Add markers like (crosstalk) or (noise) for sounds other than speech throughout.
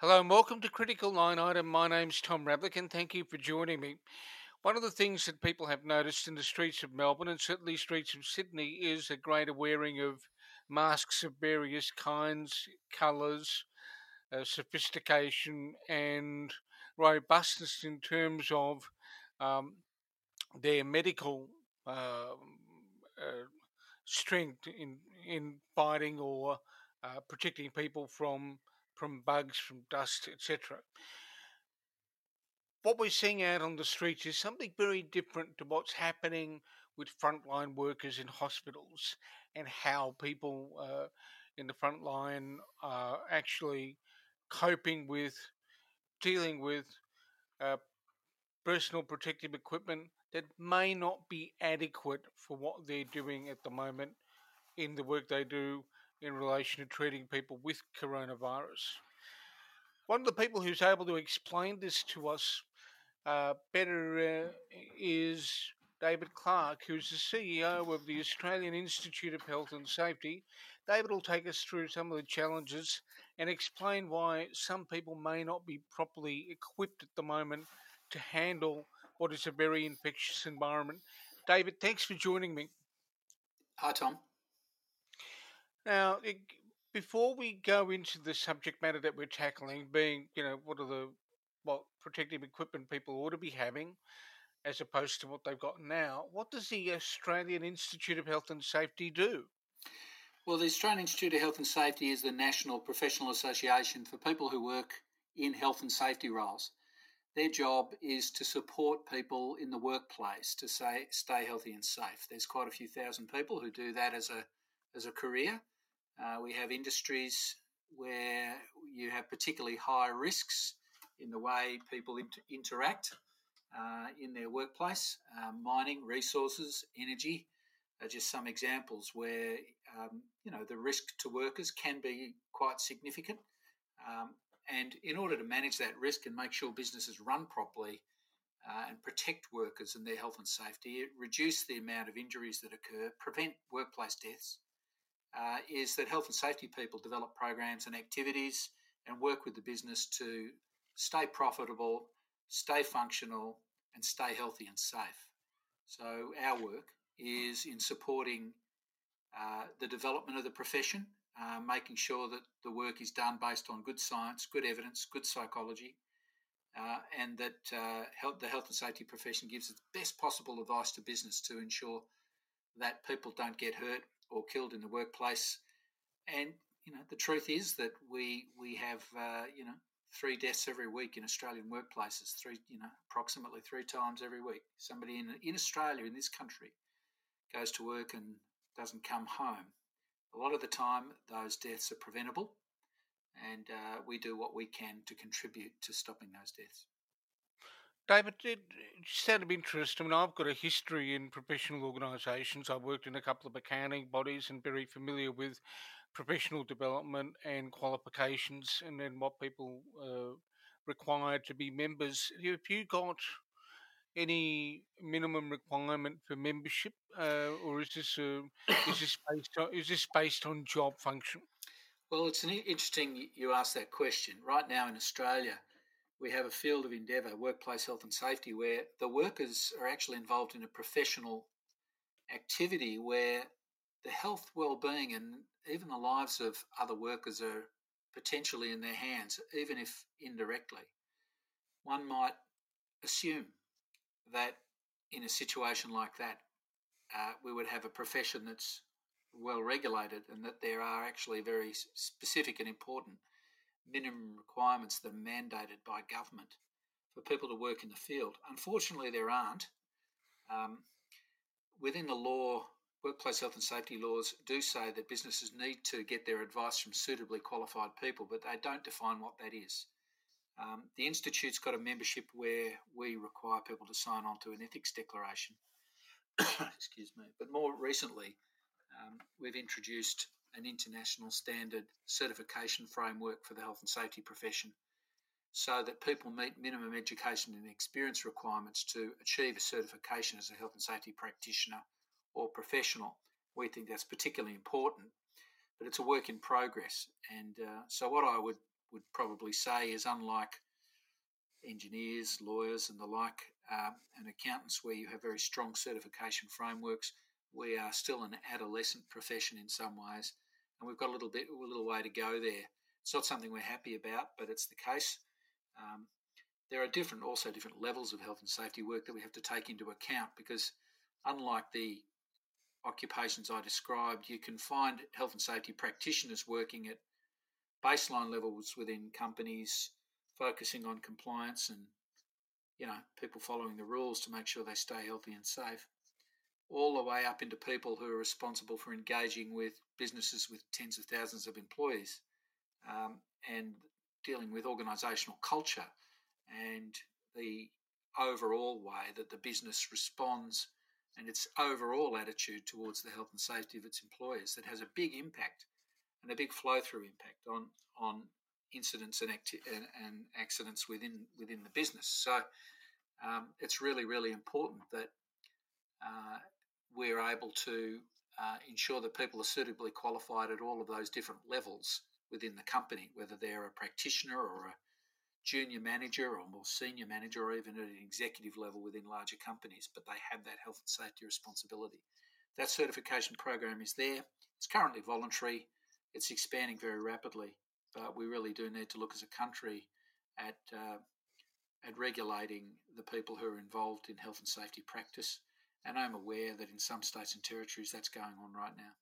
Hello and welcome to Critical Line Item. My name's Tom Ravlic and thank you for joining me. One of the things that people have noticed in the streets of Melbourne and certainly streets of Sydney is a greater wearing of masks of various kinds, colours, uh, sophistication, and robustness in terms of um, their medical uh, uh, strength in in fighting or uh, protecting people from from bugs, from dust, etc. What we're seeing out on the streets is something very different to what's happening with frontline workers in hospitals and how people uh, in the front line are actually coping with dealing with uh, personal protective equipment that may not be adequate for what they're doing at the moment in the work they do in relation to treating people with coronavirus. One of the people who's able to explain this to us uh, better uh, is David Clark, who's the CEO of the Australian Institute of Health and Safety. David will take us through some of the challenges and explain why some people may not be properly equipped at the moment to handle what is a very infectious environment. David, thanks for joining me. Hi, Tom. Now, before we go into the subject matter that we're tackling, being, you know, what are the what protective equipment people ought to be having, as opposed to what they've got now, what does the Australian Institute of Health and Safety do? Well, the Australian Institute of Health and Safety is the national professional association for people who work in health and safety roles. Their job is to support people in the workplace to say stay healthy and safe. There's quite a few thousand people who do that as a as a career. Uh, we have industries where you have particularly high risks in the way people inter- interact uh, in their workplace. Um, mining, resources, energy are just some examples where um, you know the risk to workers can be quite significant. Um, and in order to manage that risk and make sure businesses run properly uh, and protect workers and their health and safety, reduce the amount of injuries that occur, prevent workplace deaths, uh, is that health and safety people develop programs and activities and work with the business to stay profitable, stay functional, and stay healthy and safe. So, our work is in supporting uh, the development of the profession, uh, making sure that the work is done based on good science, good evidence, good psychology, uh, and that uh, health, the health and safety profession gives the best possible advice to business to ensure that people don't get hurt or killed in the workplace. And you know, the truth is that we we have uh, you know three deaths every week in Australian workplaces, three, you know, approximately three times every week. Somebody in, in Australia, in this country, goes to work and doesn't come home. A lot of the time, those deaths are preventable, and uh, we do what we can to contribute to stopping those deaths. David, just out of interest, I mean, I've got a history in professional organisations. I've worked in a couple of accounting bodies and very familiar with professional development and qualifications, and then what people uh, require to be members. Have you got any minimum requirement for membership, uh, or is this is this (coughs) based on is this based on job function? Well, it's an interesting you ask that question. Right now in Australia, we have a field of endeavour, workplace health and safety, where the workers are actually involved in a professional activity where the health, well-being, and even the lives of other workers are potentially in their hands, even if indirectly. One might assume that in a situation like that, uh, we would have a profession that's well regulated and that there are actually very specific and important minimum requirements that are mandated by government for people to work in the field. Unfortunately, there aren't. Um, within the law, workplace health and safety laws do say that businesses need to get their advice from suitably qualified people, but they don't define what that is. Um, the Institute's got a membership where we require people to sign on to an ethics declaration. (coughs) Excuse me. But more recently, um, we've introduced an international standard certification framework for the health and safety profession so that people meet minimum education and experience requirements to achieve a certification as a health and safety practitioner or professional. We think that's particularly important, but it's a work in progress. And uh, so, what I would would probably say is unlike engineers, lawyers, and the like, um, and accountants, where you have very strong certification frameworks. We are still an adolescent profession in some ways, and we've got a little bit, a little way to go there. It's not something we're happy about, but it's the case. Um, there are different, also different levels of health and safety work that we have to take into account because, unlike the occupations I described, you can find health and safety practitioners working at baseline levels within companies, focusing on compliance and you know people following the rules to make sure they stay healthy and safe, all the way up into people who are responsible for engaging with businesses with tens of thousands of employees um, and dealing with organisational culture and the overall way that the business responds and its overall attitude towards the health and safety of its employees that has a big impact and a big flow through impact on on incidents and, acti- and, and, accidents within within the business. So um, it's really really important that uh, we're able to uh, ensure that people are suitably qualified at all of those different levels within the company, whether they're a practitioner or a junior manager or more senior manager or even at an executive level within larger companies, but they have that health and safety responsibility. That certification program is there. It's currently voluntary. It's expanding very rapidly, but we really do need to look as a country at uh, at regulating the people who are involved in health and safety practice. And I'm aware that in some states and territories that's going on right now.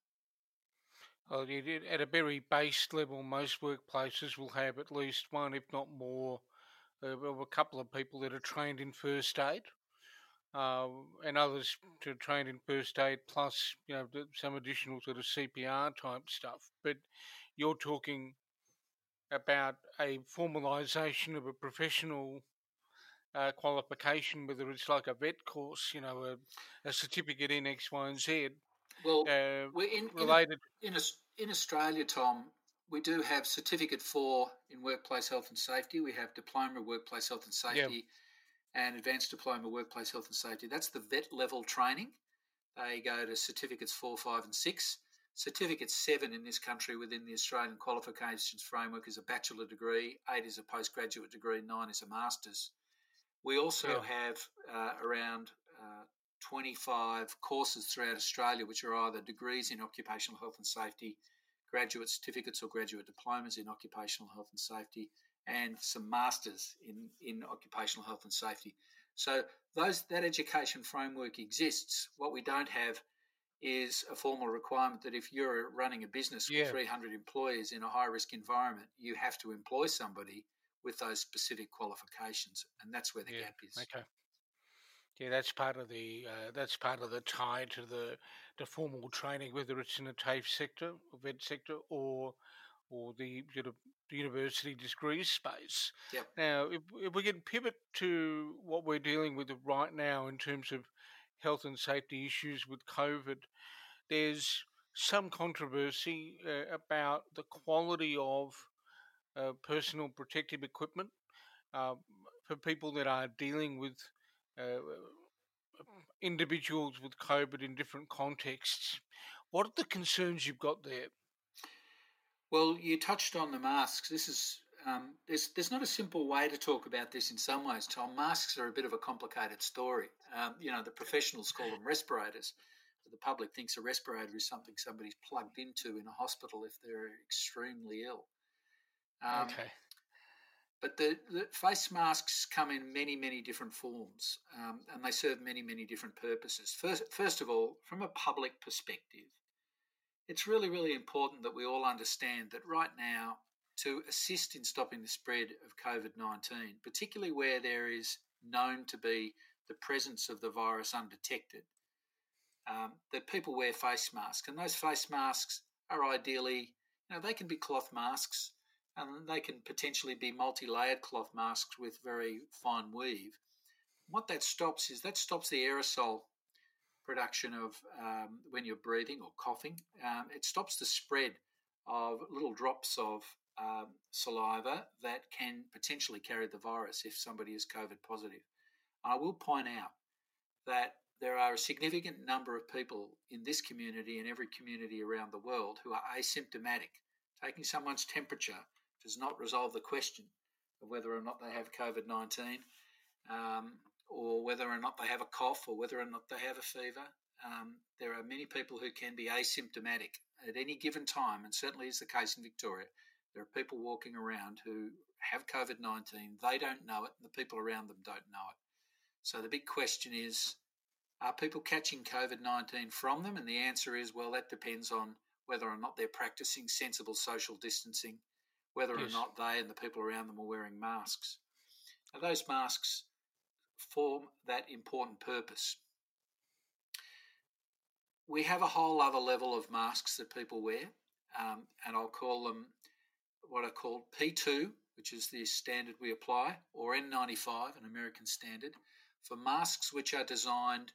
Well, at a very base level, most workplaces will have at least one, if not more, of a couple of people that are trained in first aid, uh, and others to train in first aid plus, you know, some additional sort of CPR type stuff. But you're talking about a formalisation of a professional uh, qualification, whether it's like a vet course, you know, a, a certificate in X, Y, and Z, well, uh, we're in, related. In, in, in Australia, Tom, we do have certificate four in workplace health and safety. We have diploma workplace health and safety and advanced diploma workplace health and safety. That's the vet level training. They go to certificates four, five, and six. Certificate seven in this country within the Australian qualifications framework is a bachelor degree, eight is a postgraduate degree, nine is a master's. We also yeah. have uh, around uh, 25 courses throughout Australia, which are either degrees in occupational health and safety, graduate certificates or graduate diplomas in occupational health and safety, and some masters in, in occupational health and safety. So those that education framework exists. What we don't have is a formal requirement that if you're running a business with 300 employees in a high risk environment, you have to employ somebody with those specific qualifications, and that's where the yeah. gap is. Okay. Yeah, that's part of the uh, that's part of the tie to the the formal training, whether it's in the TAFE sector, vet sector, or or the sort of university degrees space. Yep. Now, if, if we can pivot to what we're dealing with right now in terms of health and safety issues with COVID, there's some controversy uh, about the quality of uh, personal protective equipment uh, for people that are dealing with uh, individuals with COVID in different contexts. What are the concerns you've got there? Well, you touched on the masks. This is um, there's there's not a simple way to talk about this in some ways, Tom. Masks are a bit of a complicated story. Um, you know, the professionals call them respirators. The public thinks a respirator is something somebody's plugged into in a hospital if they're extremely ill. Um, okay. But the, the, face masks come in many, many different forms, um, and they serve many, many different purposes. First, first of all, from a public perspective, it's really, really important that we all understand that right now, to assist in stopping the spread of COVID 19, particularly where there is known to be the presence of the virus undetected, um, that people wear face masks. And those face masks are ideally, you know, they can be cloth masks, and they can potentially be multi-layered cloth masks with very fine weave. What that stops is that stops the aerosol production of um, when you're breathing or coughing. Um, it stops the spread of little drops of um, saliva that can potentially carry the virus if somebody is COVID positive. I will point out that there are a significant number of people in this community and every community around the world who are asymptomatic. Taking someone's temperature does not resolve the question of whether or not they have COVID 19 um, or whether or not they have a cough or whether or not they have a fever. Um, there are many people who can be asymptomatic at any given time, and certainly is the case in Victoria. There are people walking around who have COVID 19, they don't know it, and the people around them don't know it. So the big question is are people catching COVID 19 from them? And the answer is well, that depends on whether or not they're practicing sensible social distancing, whether yes. or not they and the people around them are wearing masks. Now, those masks form that important purpose. We have a whole other level of masks that people wear, um, and I'll call them what are called P2, which is the standard we apply, or N95, an American standard, for masks which are designed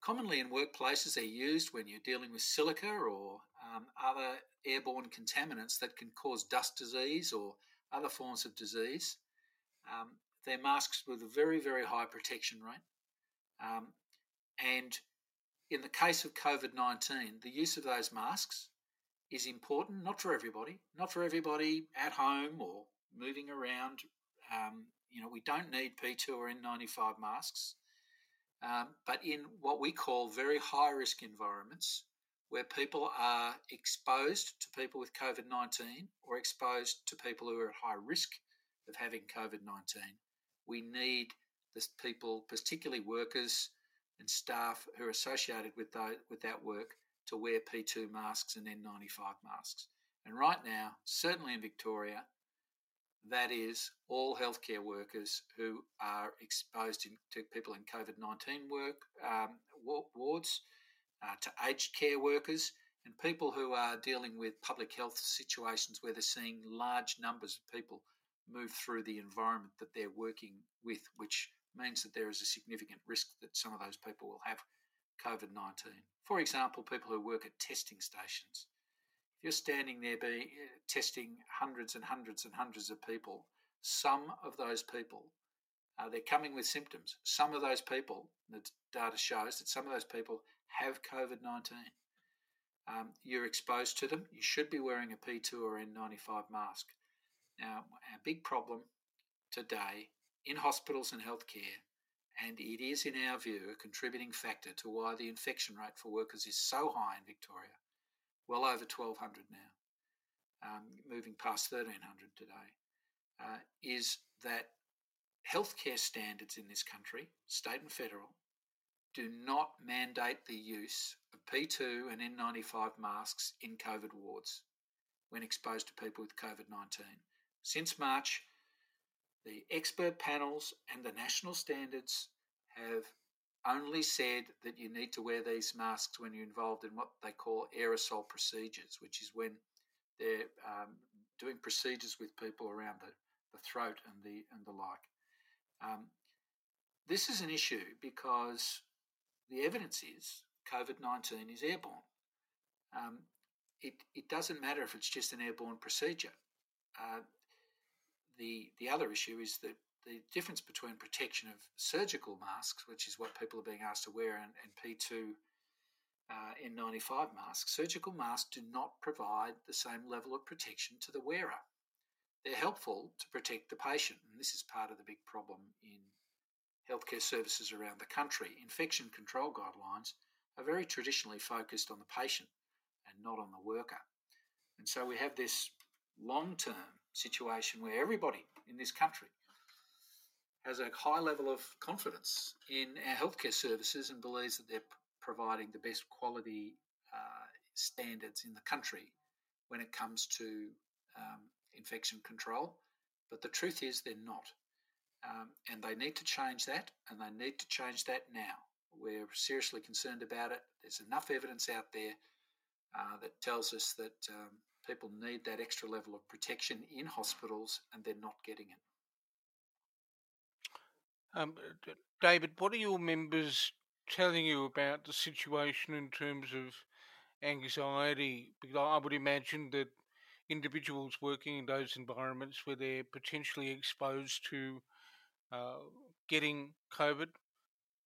commonly in workplaces. They're used when you're dealing with silica or um, other airborne contaminants that can cause dust disease or other forms of disease. Um, they're masks with a very, very high protection rate. Um, and in the case of COVID 19, the use of those masks is important, not for everybody, not for everybody at home or moving around. Um, you know, we don't need P2 or N95 masks, um, but in what we call very high risk environments where people are exposed to people with COVID 19 or exposed to people who are at high risk of having COVID 19, we need the people, particularly workers and staff who are associated with, those, with that work, to wear P2 masks and N95 masks. And right now, certainly in Victoria, that is all healthcare workers who are exposed to people in COVID 19 work um, wards, uh, to aged care workers, and people who are dealing with public health situations where they're seeing large numbers of people move through the environment that they're working with, which means that there is a significant risk that some of those people will have COVID 19. For example, people who work at testing stations. If you're standing there be, uh, testing hundreds and hundreds and hundreds of people, some of those people, uh, they're coming with symptoms. Some of those people, the data shows that some of those people have COVID 19. Um, you're exposed to them. You should be wearing a P2 or N95 mask. Now, our big problem today in hospitals and healthcare and it is, in our view, a contributing factor to why the infection rate for workers is so high in Victoria, well over 1,200 now, um, moving past 1,300 today, uh, is that healthcare standards in this country, state and federal, do not mandate the use of P2 and N95 masks in COVID wards when exposed to people with COVID 19. Since March, the expert panels and the national standards have only said that you need to wear these masks when you're involved in what they call aerosol procedures, which is when they're um, doing procedures with people around the, the throat and the and the like. Um, this is an issue because the evidence is COVID 19 is airborne. Um, it, it doesn't matter if it's just an airborne procedure. Uh, the, the other issue is that the difference between protection of surgical masks, which is what people are being asked to wear, and, and P2 uh, N95 masks, surgical masks do not provide the same level of protection to the wearer. They're helpful to protect the patient, and this is part of the big problem in healthcare services around the country. Infection control guidelines are very traditionally focused on the patient and not on the worker. And so we have this long term situation where everybody in this country has a high level of confidence in our healthcare services and believes that they're providing the best quality uh, standards in the country when it comes to um, infection control. But the truth is, they're not. Um, and they need to change that, and they need to change that now. We're seriously concerned about it. There's enough evidence out there uh, that tells us that um, people need that extra level of protection in hospitals and they're not getting it. Um, David, what are your members telling you about the situation in terms of anxiety? Because I would imagine that individuals working in those environments where they're potentially exposed to uh, getting COVID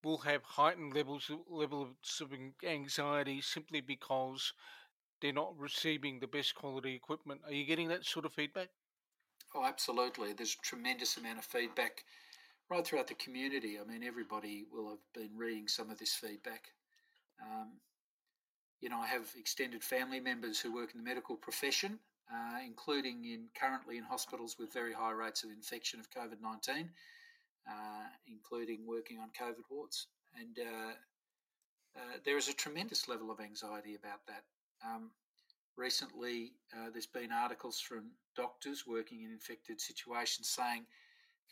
will have heightened levels of, levels of anxiety simply because they're not receiving the best quality equipment. Are you getting that sort of feedback? Oh, absolutely. There's a tremendous amount of feedback right throughout the community. I mean, everybody will have been reading some of this feedback. Um, you know, I have extended family members who work in the medical profession, uh, including in currently in hospitals with very high rates of infection of COVID nineteen, uh, including working on COVID wards, and uh, uh there is a tremendous level of anxiety about that. Um, recently, uh, there's been articles from doctors working in infected situations saying,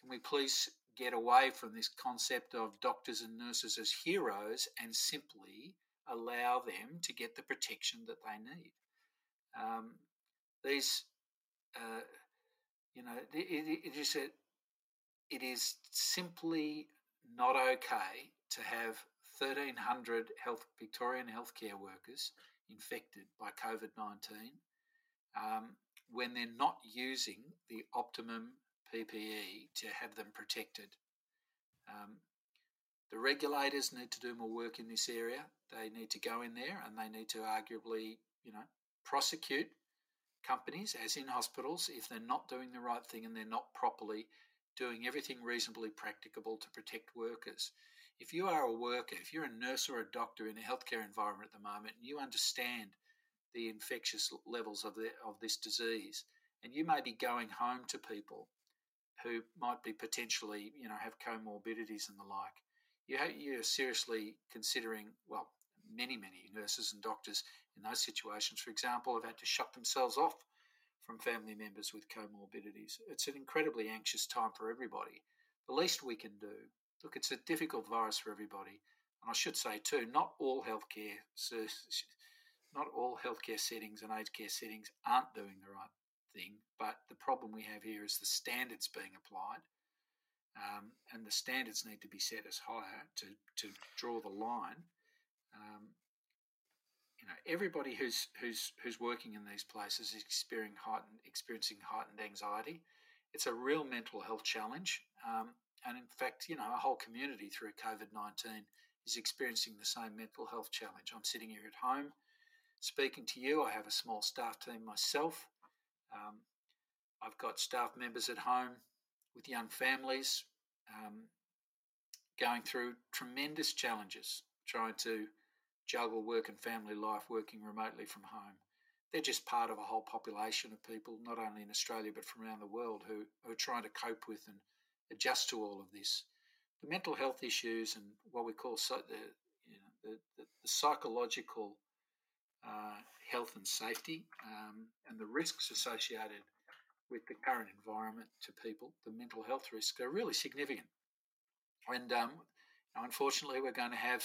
"Can we please get away from this concept of doctors and nurses as heroes and simply allow them to get the protection that they need. Um, these, uh, you know, it, it, it is a, it is simply not okay to have 1,300 health Victorian healthcare workers infected by COVID 19 um, when they're not using the optimum PPE to have them protected. Um, the regulators need to do more work in this area. They need to go in there and they need to arguably, you know, prosecute companies, as in hospitals, if they're not doing the right thing and they're not properly doing everything reasonably practicable to protect workers. If you are a worker, if you're a nurse or a doctor in a healthcare environment at the moment, and you understand the infectious levels of, the, of this disease, and you may be going home to people who might be potentially, you know, have comorbidities and the like, you you're seriously considering, well, many, many nurses and doctors in those situations, for example, have had to shut themselves off from family members with comorbidities. It's an incredibly anxious time for everybody. The least we can do, look, it's a difficult virus for everybody. And I should say too, not all healthcare, not all healthcare settings and aged care settings aren't doing the right thing. But the problem we have here is the standards being applied um, and the standards need to be set as higher to, to draw the line. Um, you know, everybody who's who's who's working in these places is experiencing heightened experiencing heightened anxiety. It's a real mental health challenge, um, and in fact, you know, a whole community through COVID nineteen is experiencing the same mental health challenge. I'm sitting here at home speaking to you. I have a small staff team myself. Um, I've got staff members at home with young families um, going through tremendous challenges trying to juggle work and family life working remotely from home. They're just part of a whole population of people, not only in Australia but from around the world, who, are trying to cope with and adjust to all of this. The mental health issues and what we call so, the, you know, the, the, the, psychological uh, health and safety um, and the risks associated with the current environment to people, the mental health risks are really significant. And um, unfortunately, we're going to have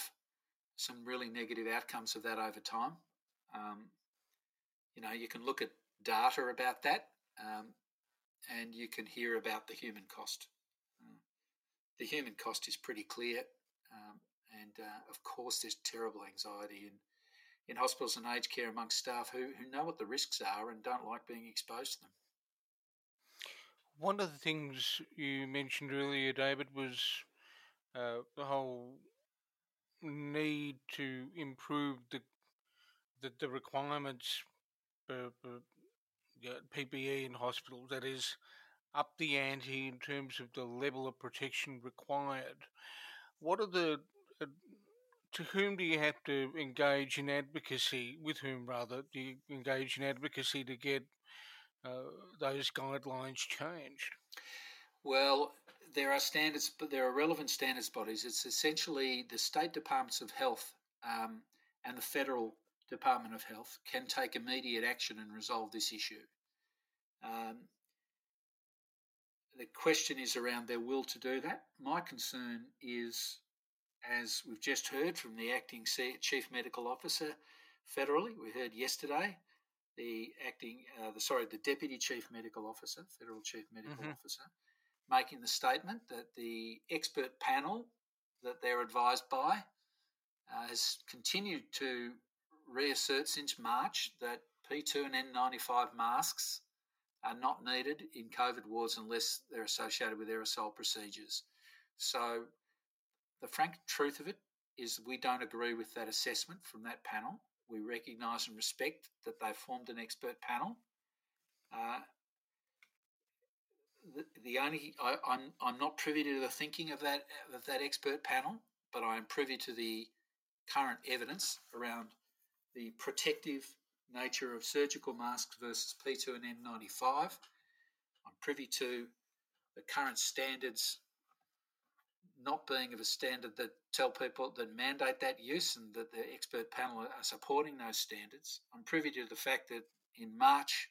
some really negative outcomes of that over time. Um, you know, you can look at data about that, um, and you can hear about the human cost. Uh, the human cost is pretty clear, um, and uh, of course, there's terrible anxiety in in hospitals and aged care amongst staff who, who know what the risks are and don't like being exposed to them. One of the things you mentioned earlier, David, was uh, the whole need to improve the the, the requirements for, for PPE in hospitals. That is, up the ante in terms of the level of protection required. What are the uh, to whom do you have to engage in advocacy? With whom, rather, do you engage in advocacy to get uh, those guidelines changed? Well, there are standards, but there are relevant standards bodies. It's essentially the state departments of health um, and the federal Department of Health can take immediate action and resolve this issue. Um, the question is around their will to do that. My concern is, as we've just heard from the acting chief medical officer federally, we heard yesterday, the acting, uh, the sorry, the deputy chief medical officer, federal chief medical mm-hmm. officer, making the statement that the expert panel that they're advised by uh, has continued to reassert since March that P2 and N95 masks are not needed in COVID wards unless they're associated with aerosol procedures. So, the frank truth of it is we don't agree with that assessment from that panel. We recognise and respect that they've formed an expert panel. Uh, the, the only I, am I'm, I'm not privy to the thinking of that of that expert panel, but I am privy to the current evidence around the protective nature of surgical masks versus P2 and N95. I'm privy to the current standards not being of a standard that tell people that mandate that use and that the expert panel are supporting those standards. I'm privy to the fact that in March,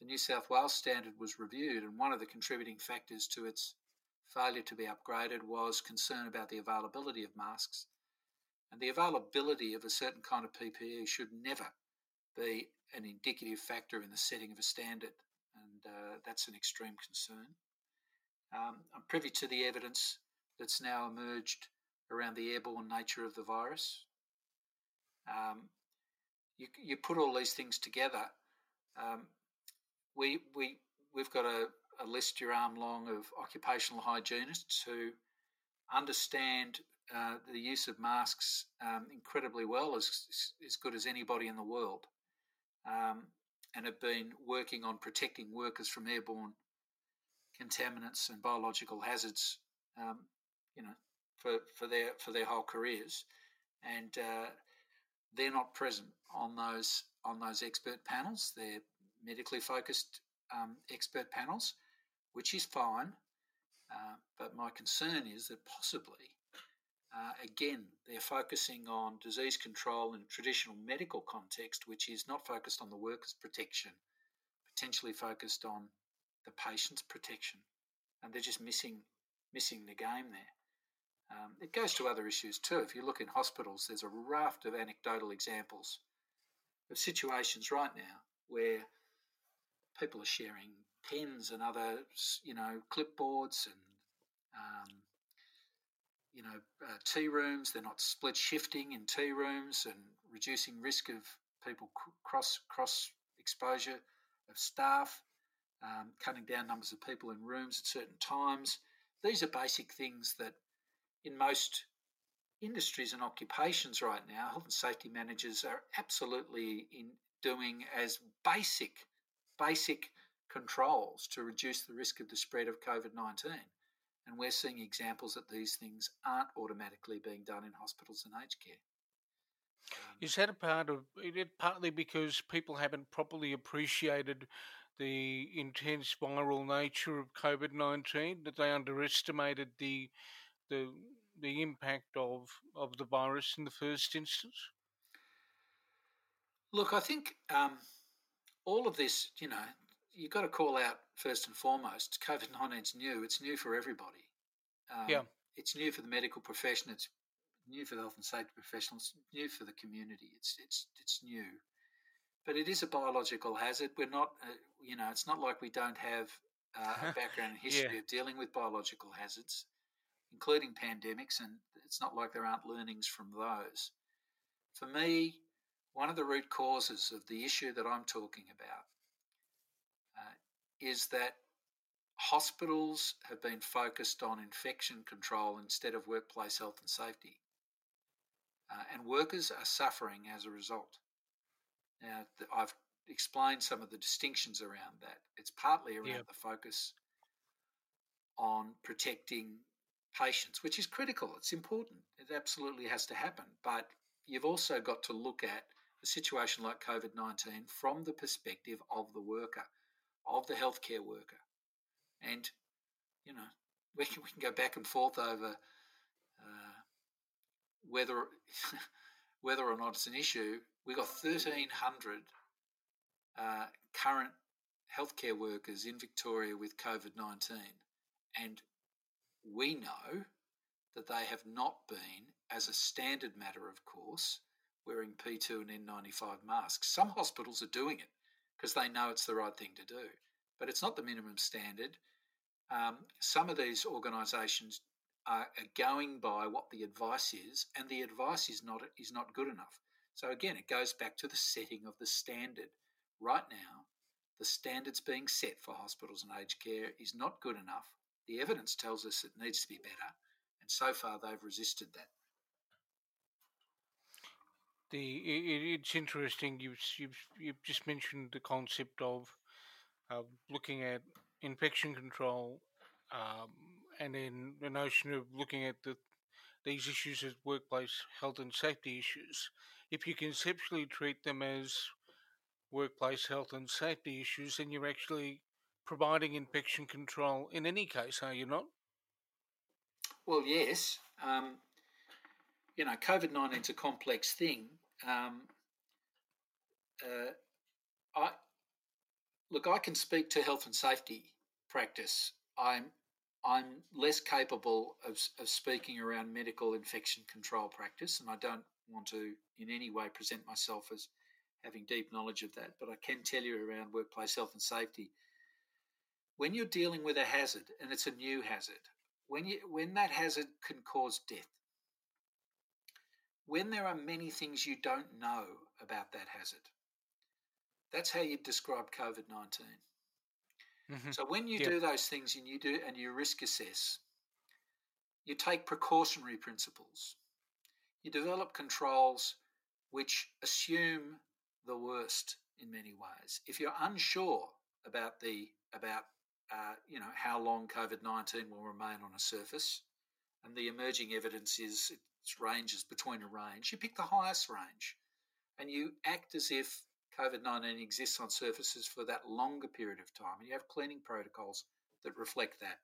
the New South Wales standard was reviewed, and one of the contributing factors to its failure to be upgraded was concern about the availability of masks. And the availability of a certain kind of PPE should never be an indicative factor in the setting of a standard, and uh, that's an extreme concern. Um, I'm privy to the evidence that's now emerged around the airborne nature of the virus. Um, you, you put all these things together. Um, we we we've got a, a list your arm long of occupational hygienists who understand uh, the use of masks um, incredibly well, as as good as anybody in the world, um, and have been working on protecting workers from airborne contaminants and biological hazards um, you know, for, for their for their whole careers, and uh, they're not present on those on those expert panels. They're medically focused um, expert panels, which is fine. Uh, but my concern is that possibly, uh, again, they're focusing on disease control in a traditional medical context, which is not focused on the workers' protection, potentially focused on the patient's protection, and they're just missing missing the game there. Um, it goes to other issues too. If you look in hospitals, there's a raft of anecdotal examples of situations right now where people are sharing pens and other, you know, clipboards and, um, you know, uh, tea rooms. They're not split shifting in tea rooms and reducing risk of people cross cross exposure of staff, um, cutting down numbers of people in rooms at certain times. These are basic things that in most industries and occupations right now, health and safety managers are absolutely in doing as basic, basic controls to reduce the risk of the spread of COVID 19. And we're seeing examples that these things aren't automatically being done in hospitals and aged care. Um, is that a part of it? Partly because people haven't properly appreciated the intense viral nature of COVID nineteen, that they underestimated the the the impact of of the virus in the first instance? Look, I think um, all of this, you know, you've got to call out first and foremost. COVID nineteen is new; it's new for everybody. Um, yeah, it's new for the medical profession. It's new for the health and safety professionals. New for the community. It's it's it's new, but it is a biological hazard. We're not, uh, you know, it's not like we don't have uh, a (laughs) background history yeah. of dealing with biological hazards including pandemics, and it's not like there aren't learnings from those. For me, one of the root causes of the issue that I'm talking about uh, is that hospitals have been focused on infection control instead of workplace health and safety. Uh, and workers are suffering as a result. Now, I've explained some of the distinctions around that. It's partly around yep. the focus on protecting patients, which is critical. It's important. It absolutely has to happen. But you've also got to look at a situation like COVID 19 from the perspective of the worker, of the healthcare worker. And, you know, (laughs) we can, we can go back and forth over uh, whether, (laughs) whether or not it's an issue. We've got 1,300 uh, current healthcare workers in Victoria with COVID 19. And we know that they have not been, as a standard matter of course, wearing P2 and N95 masks. Some hospitals are doing it because they know it's the right thing to do, but it's not the minimum standard. Um, some of these organisations are, are going by what the advice is, and the advice is not is not good enough. So again, it goes back to the setting of the standard. Right now, the standards being set for hospitals and aged care is not good enough the evidence tells us it needs to be better, and so far they've resisted that. The it, it's interesting. You've, you've you've just mentioned the concept of uh, looking at infection control, um, and then the notion of looking at the these issues as workplace health and safety issues, if you conceptually treat them as workplace health and safety issues, then you're actually providing infection control in any case, are you not? Well, yes. Um, you know, COVID 19 is a complex thing. Um, uh, I look, I can speak to health and safety practice. I'm I'm less capable of, of speaking around medical infection control practice, and I don't want to in any way present myself as having deep knowledge of that. But I can tell you around workplace health and safety. When you're dealing with a hazard, and it's a new hazard, when you when that hazard can cause death, when there are many things you don't know about that hazard, that's how you describe COVID 19. Mm-hmm. So when you do those things and you do and you risk assess, you take precautionary principles. You develop controls which assume the worst in many ways. If you're unsure about the about uh, you know how long COVID nineteen will remain on a surface, and the emerging evidence is it ranges between a range, you pick the highest range, and you act as if COVID 19 exists on surfaces for that longer period of time, and you have cleaning protocols that reflect that.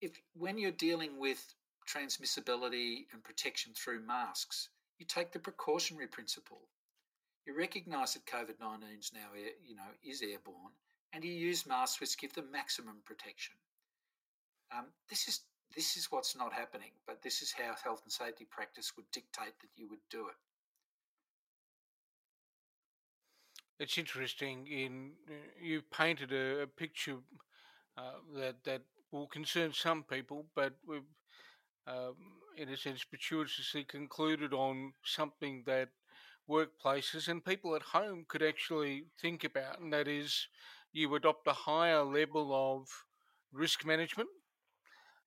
If when you're dealing with transmissibility and protection through masks, you take the precautionary principle. You recognise that COVID 19 is now, you know, is airborne, and you use masks which give them maximum protection. Um, this is this is what's not happening, but this is how health and safety practice would dictate that you would do it. it's interesting. In uh, you painted a, a picture uh, that that will concern some people, but we've, um, in a sense, gratuitously concluded on something that workplaces and people at home could actually think about, and that is, you adopt a higher level of risk management,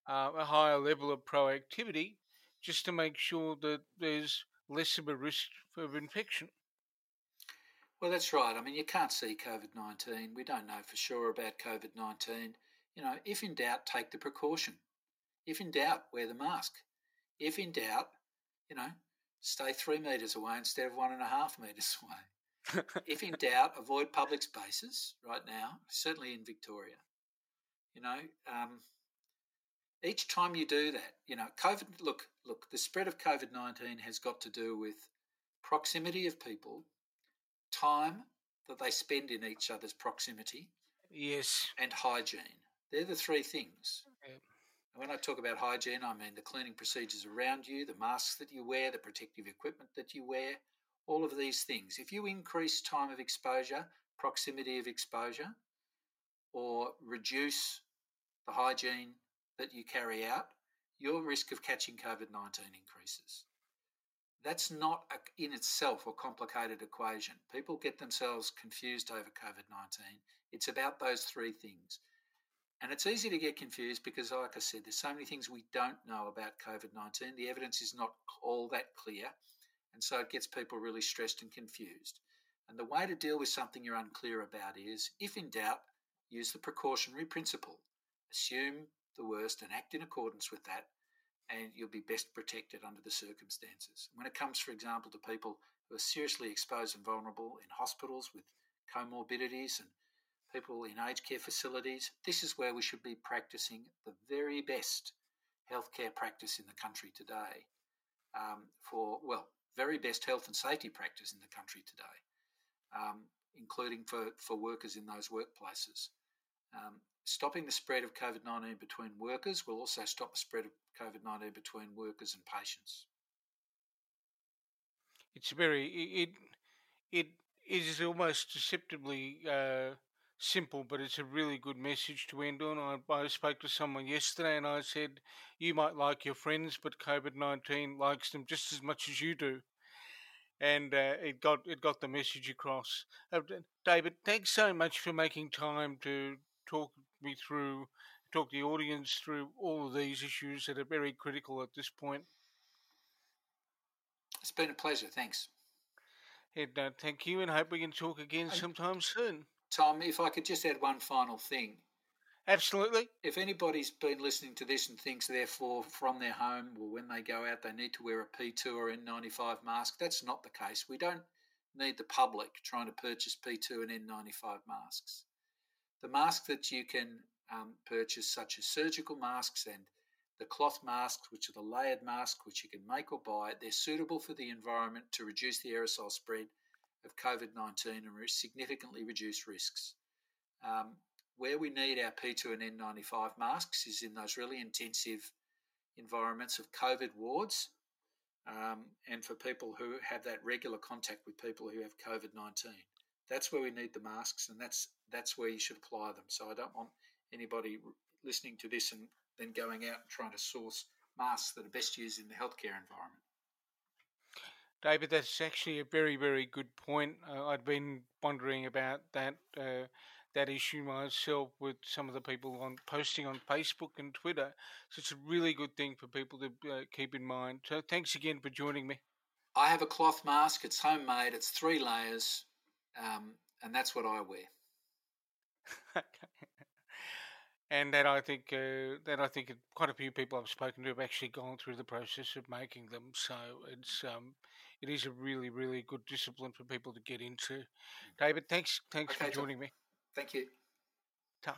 uh, a higher level of proactivity, just to make sure that there's less of a risk of infection. Well, that's right. I mean, you can't see COVID 19. We don't know for sure about COVID 19. You know, if in doubt, take the precaution. If in doubt, wear the mask. If in doubt, you know, stay three metres away instead of one and a half metres (laughs) away. If in doubt, avoid public spaces right now, certainly in Victoria. You know, um, each time you do that, you know, COVID, look, look, the spread of COVID 19 has got to do with proximity of people time that they spend in each other's proximity. Yes. And hygiene. They're the three things. when I talk about hygiene, I mean the cleaning procedures around you, the masks that you wear, the protective equipment that you wear, all of these things. If you increase time of exposure, proximity of exposure, or reduce the hygiene that you carry out, your risk of catching COVID 19 increases. That's not a, in itself a complicated equation. People get themselves confused over COVID 19. It's about those three things. And it's easy to get confused because, like I said, there's so many things we don't know about COVID 19. The evidence is not all that clear. And so it gets people really stressed and confused. And the way to deal with something you're unclear about is, if in doubt, use the precautionary principle. Assume the worst and act in accordance with that and you'll be best protected under the circumstances. When it comes, for example, to people who are seriously exposed and vulnerable in hospitals with comorbidities and people in aged care facilities, this is where we should be practicing the very best healthcare practice in the country today. Um, for, well, very best health and safety practice in the country today, um, including for, for workers in those workplaces. Um, stopping the spread of COVID 19 between workers will also stop the spread of COVID 19 between workers and patients. It's very, it, it is almost deceptively uh, simple, but it's a really good message to end on. I, I spoke to someone yesterday and I said, You might like your friends, but COVID 19 likes them just as much as you do. And uh, it got it got the message across. Uh, David, thanks so much for making time to talk me through talk the audience through all of these issues that are very critical at this point. It's been a pleasure. Thanks. And uh, thank you, and hope we can talk again sometime soon. Tom, if I could just add one final thing. Absolutely. If anybody's been listening to this and thinks, therefore, from their home or when they go out, they need to wear a P2 or N95 mask, that's not the case. We don't need the public trying to purchase P2 and N95 masks. The masks that you can um, purchase, such as surgical masks and the cloth masks, which are the layered masks, which you can make or buy, they're suitable for the environment to reduce the aerosol spread of COVID 19 and significantly reduce risks. Um, where we need our P2 and N95 masks is in those really intensive environments of COVID wards um, and for people who have that regular contact with people who have COVID 19. That's where we need the masks and that's, that's where you should apply them. So I don't want anybody listening to this and then going out and trying to source masks that are best used in the healthcare environment. David, that's actually a very, very good point. Uh, I'd been wondering about that. Uh, that issue myself with some of the people on posting on Facebook and Twitter. So it's a really good thing for people to uh, keep in mind. So thanks again for joining me. I have a cloth mask. It's homemade. It's three layers, um, and that's what I wear. (laughs) and that I think uh, that I think quite a few people I've spoken to have actually gone through the process of making them. So it's um, it is a really really good discipline for people to get into. Mm. David, thanks thanks okay, for joining me. Thank you. Ta.